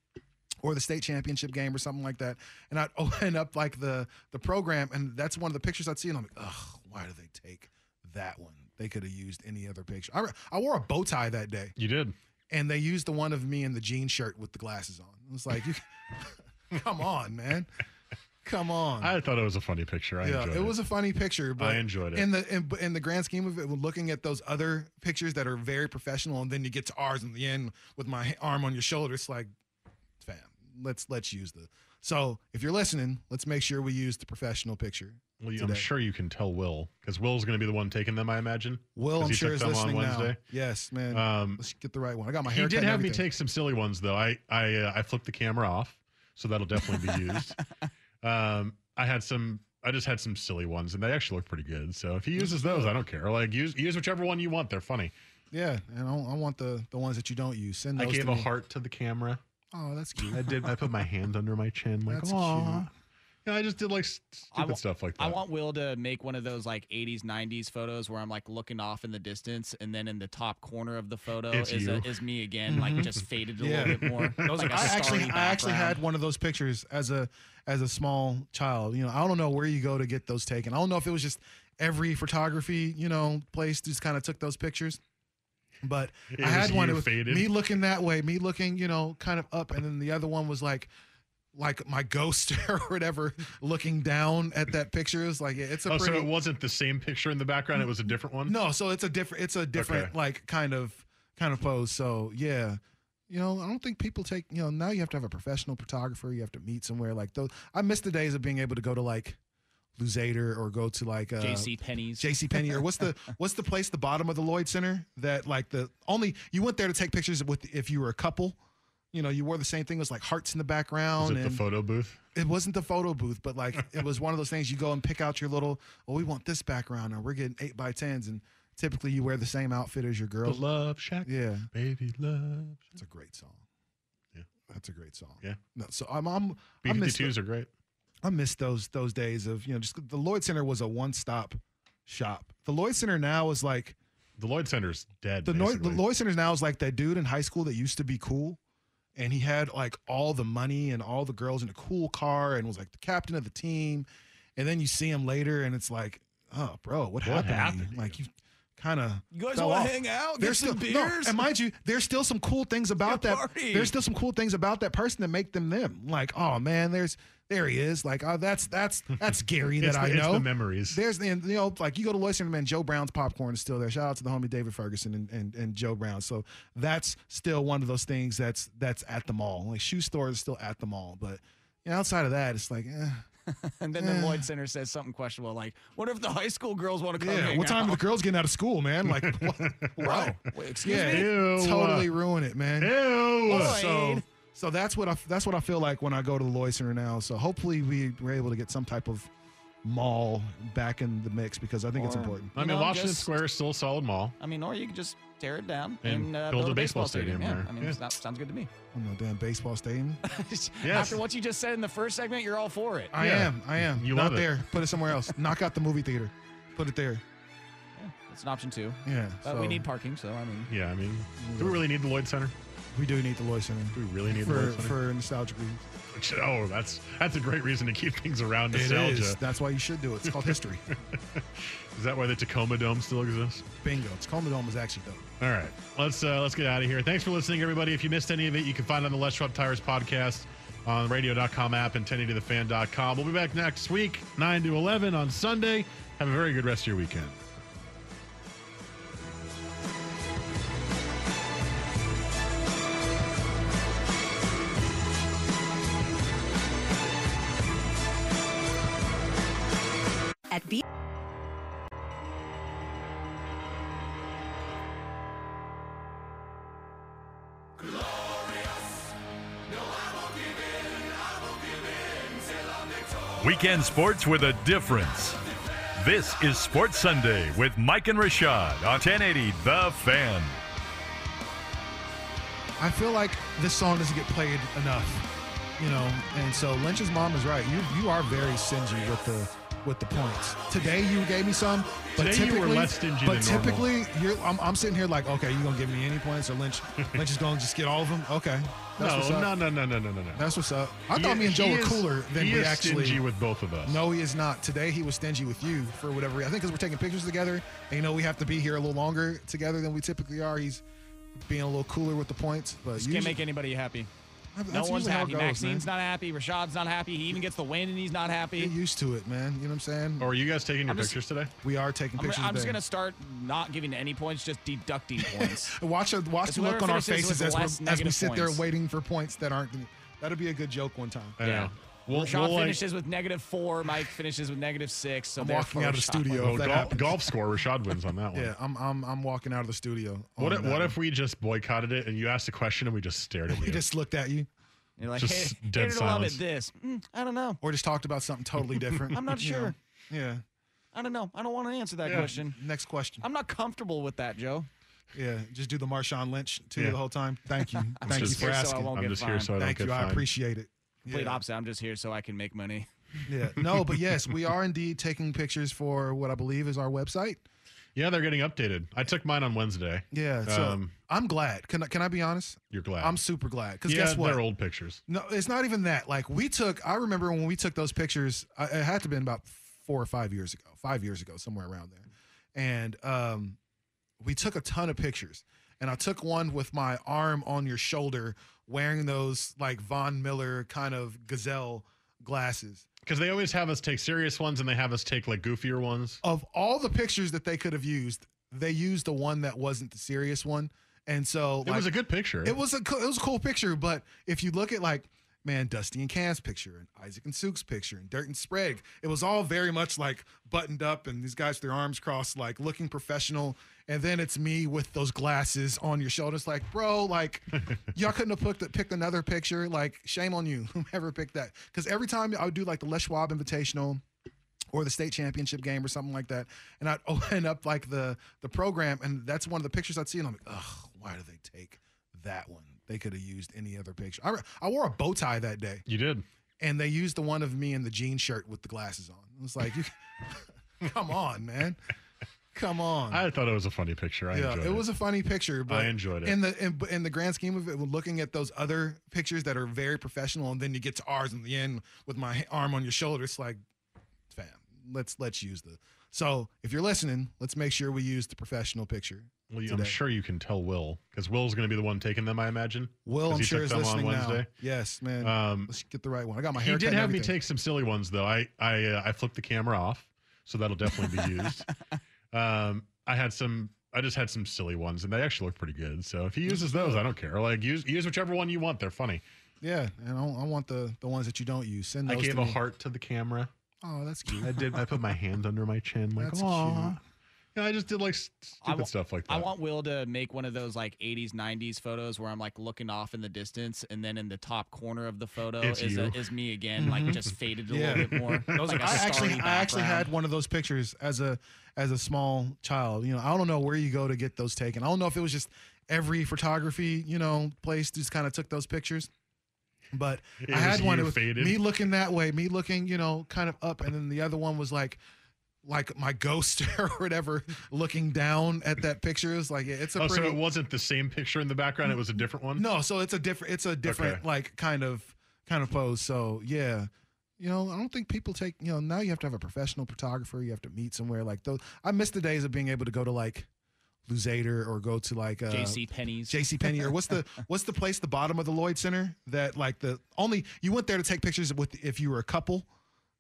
or the state championship game or something like that. And I'd [laughs] open up like the the program, and that's one of the pictures I'd see, and I'm like, ugh, why do they take that one? They could have used any other picture. I, I wore a bow tie that day, You did. and they used the one of me in the jean shirt with the glasses on. It was like, you, [laughs] come on, man, come on. I thought it was a funny picture. I yeah, enjoyed it it. was a funny picture, but I enjoyed it. In the in, in the grand scheme of it, looking at those other pictures that are very professional, and then you get to ours in the end with my arm on your shoulder, it's like, fam, let's let's use the. So if you're listening, let's make sure we use the professional picture. Well, you- I'm sure you can tell Will because Will's going to be the one taking them. I imagine. Will, I'm sure is listening on now. Yes, man. Um, let's get the right one. I got my hair. he did have me take some silly ones though. I I uh, I flipped the camera off, so that'll definitely be used. [laughs] um, I had some. I just had some silly ones, and they actually look pretty good. So if he uses those, I don't care. Like use use whichever one you want. They're funny. Yeah, and I, I want the the ones that you don't use. Send I gave a me. heart to the camera. Oh, that's cute. I did. I put my [laughs] hand under my chin, like, That's "Aw." cute. Yeah, I just did like stupid wa- stuff like that. I want Will to make one of those like 80s, 90s photos where I'm like looking off in the distance, and then in the top corner of the photo It's is, a, is me again, [laughs] like just faded a Yeah. little bit more. [laughs] Those like are- a I actually, starry I actually had one of those pictures as a as a small child. You know, I don't know where you go to get those taken. I don't know if it was just every photography, you know, place just kind of took those pictures. But It I had one. you It was faded. me looking that way, me looking, you know, kind of up, and then the other one was like, like my ghost [laughs] or whatever, looking down at that picture. is like it's a oh, pretty. so it wasn't the same picture in the background; it was a different one. No, so it's a different it's a different Okay. like kind of kind of pose. So yeah. You know, I don't think people take, you know, now you have to have a professional photographer, you have to meet somewhere like those. I miss the days of being able to go to like Luzader or go to like uh JC Penney's. JC Penney or what's the [laughs] what's the place the bottom of the Lloyd Center that like the only you went there to take pictures with if you were a couple. You know, you wore the same thing. It was like hearts in the background. Was it the photo booth? it wasn't the photo booth, but like it was one of those things you go and pick out your little, well, we want this background and we're getting eight by tens. And typically you wear the same outfit as your girl. The. Love Shack. Yeah. Baby Love. It's a great song. Yeah. That's a great song. Yeah. No, so I'm, I'm, I B miss, 52s are great. I miss those, those days of, you know, just the Lloyd Center was a one stop shop. The Lloyd Center now is like, The Lloyd Center's dead. the, Noi- the. Lloyd Center now is like that dude in high school that used to be cool. And he had like all the money and all the girls in a cool car and was like the captain of the team. And then you see him later and it's like, oh, bro, what, What happened? happened? Like you kind of. You guys wanna hang out, get some still, beers? No, and mind you, there's still some cool things about that. party. There's still some cool things about that person that make them them. Like, oh man, there's there he is. Like, oh, that's that's that's Gary [laughs] that the- I it's know. the memories. There's the you know like you go to Lloyd Center, man. Joe Brown's popcorn is still there. Shout out to the homie David Ferguson and, and, and Joe Brown. So that's still one of those things that's that's at the mall. Like shoe stores is still at the mall, but you know, outside of that, it's like, eh. [laughs] And then the Lloyd Center says something questionable, like, "What if the high school girls want to come?" yeah. hang What time out? are the girls getting out of school, man? Like, [laughs] what? Bro, wait, excuse yeah, me. Ew. Uh, totally ruin it, man. Ew. So, Lloyd. so that's what I that's what I feel like when I go to the Lloyd Center now. So hopefully we we're able to get some type of mall back in the mix because I think it's Or- important. I You mean, know, Washington just- Square is still a solid mall. I mean, or you could just tear it down And and, uh, build build, a baseball stadium Yeah, there. I mean, Yeah. that sounds good to me. Oh, no damn baseball stadium. [laughs] After what you just said in the first segment, you're all for it. I Yeah. am. I am. You Not love it. there. Put it somewhere else. Knock out the movie theater. Put it there. Yeah, it's an option too. Yeah. But so we need parking, so I mean, Yeah, I mean, do we really need the Lloyd Center? we do need the Lloyd Center Do we really need the Lloyd Center? for nostalgic reasons. [laughs] oh, that's that's a great reason to keep things around nostalgia. It is. That's why you should do it. It's called history. [laughs] Is that why the Tacoma Dome still exists? Bingo. Tacoma Dome is actually dope. All right, let's uh, let's get out of here. Thanks for listening, everybody. If you missed any of it, you can find it on the Les Schwab Tires podcast on the radio.com app and 1080thefan.com. We'll be back next week, 9 to 11 on Sunday. Have a very good rest of your weekend. Weekend sports with a difference. This is Sports Sunday with Mike and Rashad on 1080 The Fan. I feel like this song doesn't get played enough, you know. And so Lynch's mom is right. You you are very stingy with the with the points. Today you gave me some, but Today you were typically, less stingy but than typically you're I'm, I'm sitting here like, okay, you gonna give me any points, or Lynch [laughs] Lynch is gonna just get all of them? Okay, that's No, no, no, no, no, no, no, no. That's what's up. I He- thought me and Joe were is- cooler than he we is actually. stingy with both of us. No, he is not. Today he was stingy with you for whatever. reason. I think because we're taking pictures together, and you know we have to be here a little longer together than we typically are. He's being a little cooler with the points, but you can't make anybody happy. That's no one's usually how it happy. goes, Maxine's man. not happy. Rashad's not happy. He even gets the win and he's not happy. Get used to it, man. You know what I'm saying? Or are you guys taking your just- pictures today? We are taking I'm, pictures. I'm just gonna start not giving any points, just deducting [laughs] points. watch a, watch the look on our faces as, we're, as we negative sit there waiting for points that aren't. That'll be a good joke one time. I know. We'll, Rashad we'll, like, finishes with negative four. Mike finishes with negative six. So I'm walking therefore out of the studio. oh, golf, happens. golf score. Rashad wins on that one. Yeah, I'm I'm I'm walking out of the studio. What if, what one. if we just boycotted it and you asked a question and we just stared at [laughs] we you? just looked at you, You're like, Just hey, dead hated or love silence. This, Mm, I don't know. or just talked about something totally different? [laughs] I'm not you know? sure. Yeah. I don't know. I don't want to answer that Yeah. question. Next question. I'm not comfortable with that, Joe. Yeah, just do the Marshawn Lynch to Yeah. you the whole time. Thank you. [laughs] Thank you for here so asking. I'm get just here so I don't Thank get you. I appreciate it. Complete Yeah. opposite. I'm just here so I can make money. [laughs] Yeah. No, but yes, we are indeed taking pictures for what I believe is our website. Yeah, they're getting updated. I took mine on Wednesday. Yeah. So Um, I'm glad. Can I, can I be honest? You're glad. I'm super glad. Because yeah, guess what? they're old pictures. No, it's not even that. Like we took, I remember when we took those pictures. I, it had to have been about four or five years ago, five years ago, somewhere around there. And um, we took a ton of pictures. And I took one with my arm on your shoulder, wearing those like Von Miller kind of gazelle glasses. Because they always have us take serious ones and they have us take like goofier ones. Of all the pictures that they could have used, they used the one that wasn't the serious one. And so It was a good picture. It was a co- it was a cool picture, but if you look at like man, Dusty and Cam's picture and Isaac and Suk's picture and Dirt and Sprague, it was all very much like buttoned up and these guys with their arms crossed, like looking professional. And then it's me with those glasses on your shoulders, like bro, like [laughs] y'all couldn't have picked picked another picture. Like shame on you, [laughs] whoever picked that. Because every time I would do like the Les Schwab Invitational or the state championship game or something like that. And I'd [laughs] open up like the the program, and that's one of the pictures I'd see, and I'm like, ugh, why do they take that one? They could have used any other picture. I, I wore a bow tie that day. You did. And they used the one of me in the jean shirt with the glasses on. It was like, you, [laughs] come on, man. Come on. I thought it was a funny picture. I yeah, enjoyed it it. was a funny picture, but I enjoyed it. In the in, in the grand scheme of it, looking at those other pictures that are very professional, and then you get to ours in the end with my arm on your shoulder, it's like, fam, let's let's use the. So if you're listening, let's make sure we use the professional picture. Well, you- I'm sure you can tell Will because Will's going to be the one taking them. I imagine. Will, I'm sure is them listening on now. Wednesday. Yes, man. Um, let's get the right one. I got my hair. he did have me take some silly ones though. I I uh, I flipped the camera off, so that'll definitely be used. [laughs] um, I had some. I just had some silly ones, and they actually look pretty good. So if he uses those, I don't care. Like use use whichever one you want. They're funny. Yeah, and I, I want the the ones that you don't use. Send I gave a me. heart to the camera. Oh, that's cute. I did. I put my [laughs] hand under my chin, like That's "Aw." cute. Yeah, I just did like stupid wa- stuff like that. I want Will to make one of those like 80s, 90s photos where I'm like looking off in the distance, and then in the top corner of the photo It's is, a, is me again, [laughs] like just faded a Yeah. little bit more. [laughs] Those like are- a I actually, starry I actually had one of those pictures as a as a small child. You know, I don't know where you go to get those taken. I don't know if it was just every photography you know place just kind of took those pictures. But It I had one. you It was faded. me looking that way, me looking, you know, kind of up, and then the other one was like, like my ghost [laughs] or whatever, looking down at that picture. is like it's a Oh, pretty. so it wasn't the same picture in the background; it was a different one. No, so it's a different it's a different Okay. like kind of kind of pose. So yeah. You know, I don't think people take, you know, now you have to have a professional photographer, you have to meet somewhere like those. I miss the days of being able to go to like Luzader or go to like uh JC Penney's. JC Penney or what's the [laughs] what's the place the bottom of the Lloyd Center that like the only you went there to take pictures with if you were a couple.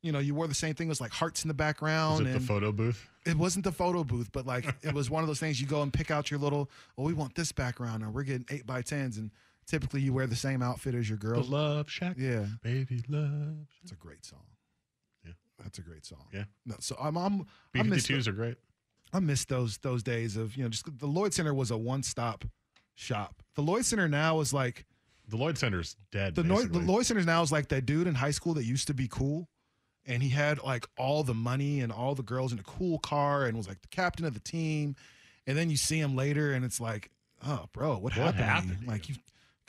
You know, you wore the same thing. It was like hearts in the background. Was it the photo booth? it wasn't the photo booth, but like it was one of those things you go and pick out your little, well, we want this background and we're getting eight by tens. And typically you wear the same outfit as your girl. The. Love Shack. Yeah. Baby Love. It's a great song. Yeah. That's a great song. Yeah. No, so I'm, I'm, I B miss, 52s are great. I miss those, those days of, you know, just the Lloyd Center was a one stop shop. The Lloyd Center now is like, The Lloyd Center's dead. the, Lloyd, the. Lloyd Center now is like that dude in high school that used to be cool. And he had like all the money and all the girls in a cool car and was like the captain of the team. And then you see him later and it's like, oh, bro, what, What happened? happened? Like you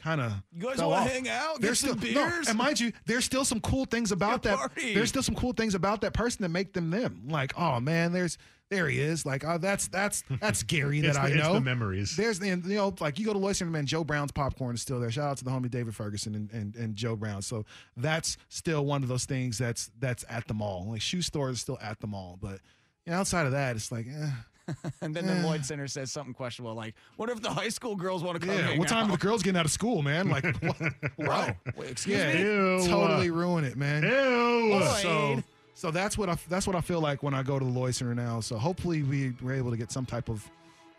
kind of. You guys wanna hang out? Get some still, no, and mind you, there's still some cool things about that. party. There's still some cool things about that person that make them them. Like, oh man, there's there he is. Like, oh, that's that's that's Gary [laughs] that the- I it's know. the memories. There's the you know like you go to Lloyd Center, man. Joe Brown's popcorn is still there. Shout out to the homie David Ferguson and, and, and Joe Brown. So that's still one of those things that's that's at the mall. Like shoe stores is still at the mall, but you know, outside of that, it's like, eh. [laughs] and then the Lloyd Center says something questionable, like, "What if the high school girls want to come?" yeah. hang What time are the girls getting out of school, man? Like, [laughs] what? wow. Wait, excuse yeah, me. Ew. totally ruin it, man. Ew. So, Lloyd. so that's what I that's what I feel like when I go to the Lloyd Center now. So hopefully we we're able to get some type of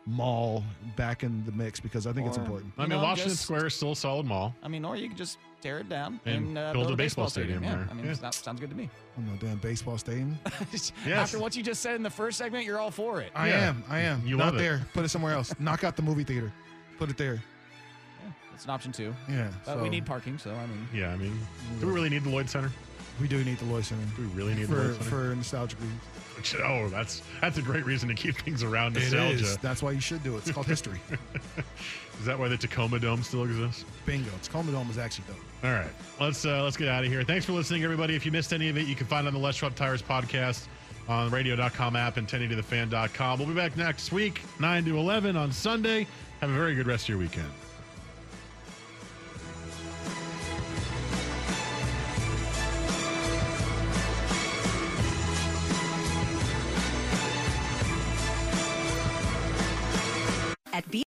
mall back in the mix because I think it's important. I mean, know, Washington just- Square is still a solid mall. I mean, or you could just tear it down And and, uh, build build, a baseball stadium Yeah, there. I mean, Yeah. that sounds good to me. Oh, no damn baseball stadium. [laughs] After what you just said in the first segment, you're all for it. I Yeah. am. I am. You Not love it. there. Put it somewhere else. Knock out the movie theater. Put it there. It's an option too. Yeah, But so- we need parking, so I mean. Yeah, I mean, do we really need the Lloyd Center? We do need the Lloyd Center. We really need for, the Lloyd Center? for nostalgic reasons? Which- oh, that's that's a great reason to keep things around nostalgia. is. That's why you should do it. It's called history. [laughs] Is that why the Tacoma Dome still exists? Bingo. Tacoma Dome is actually dope. All right, let's uh, let's get out of here. Thanks for listening, everybody. If you missed any of it, you can find it on the Les Schwab Tires podcast on the radio.com app and 1080thefan.com. We'll be back next week, 9 to 11 on Sunday. Have a very good rest of your weekend. at B.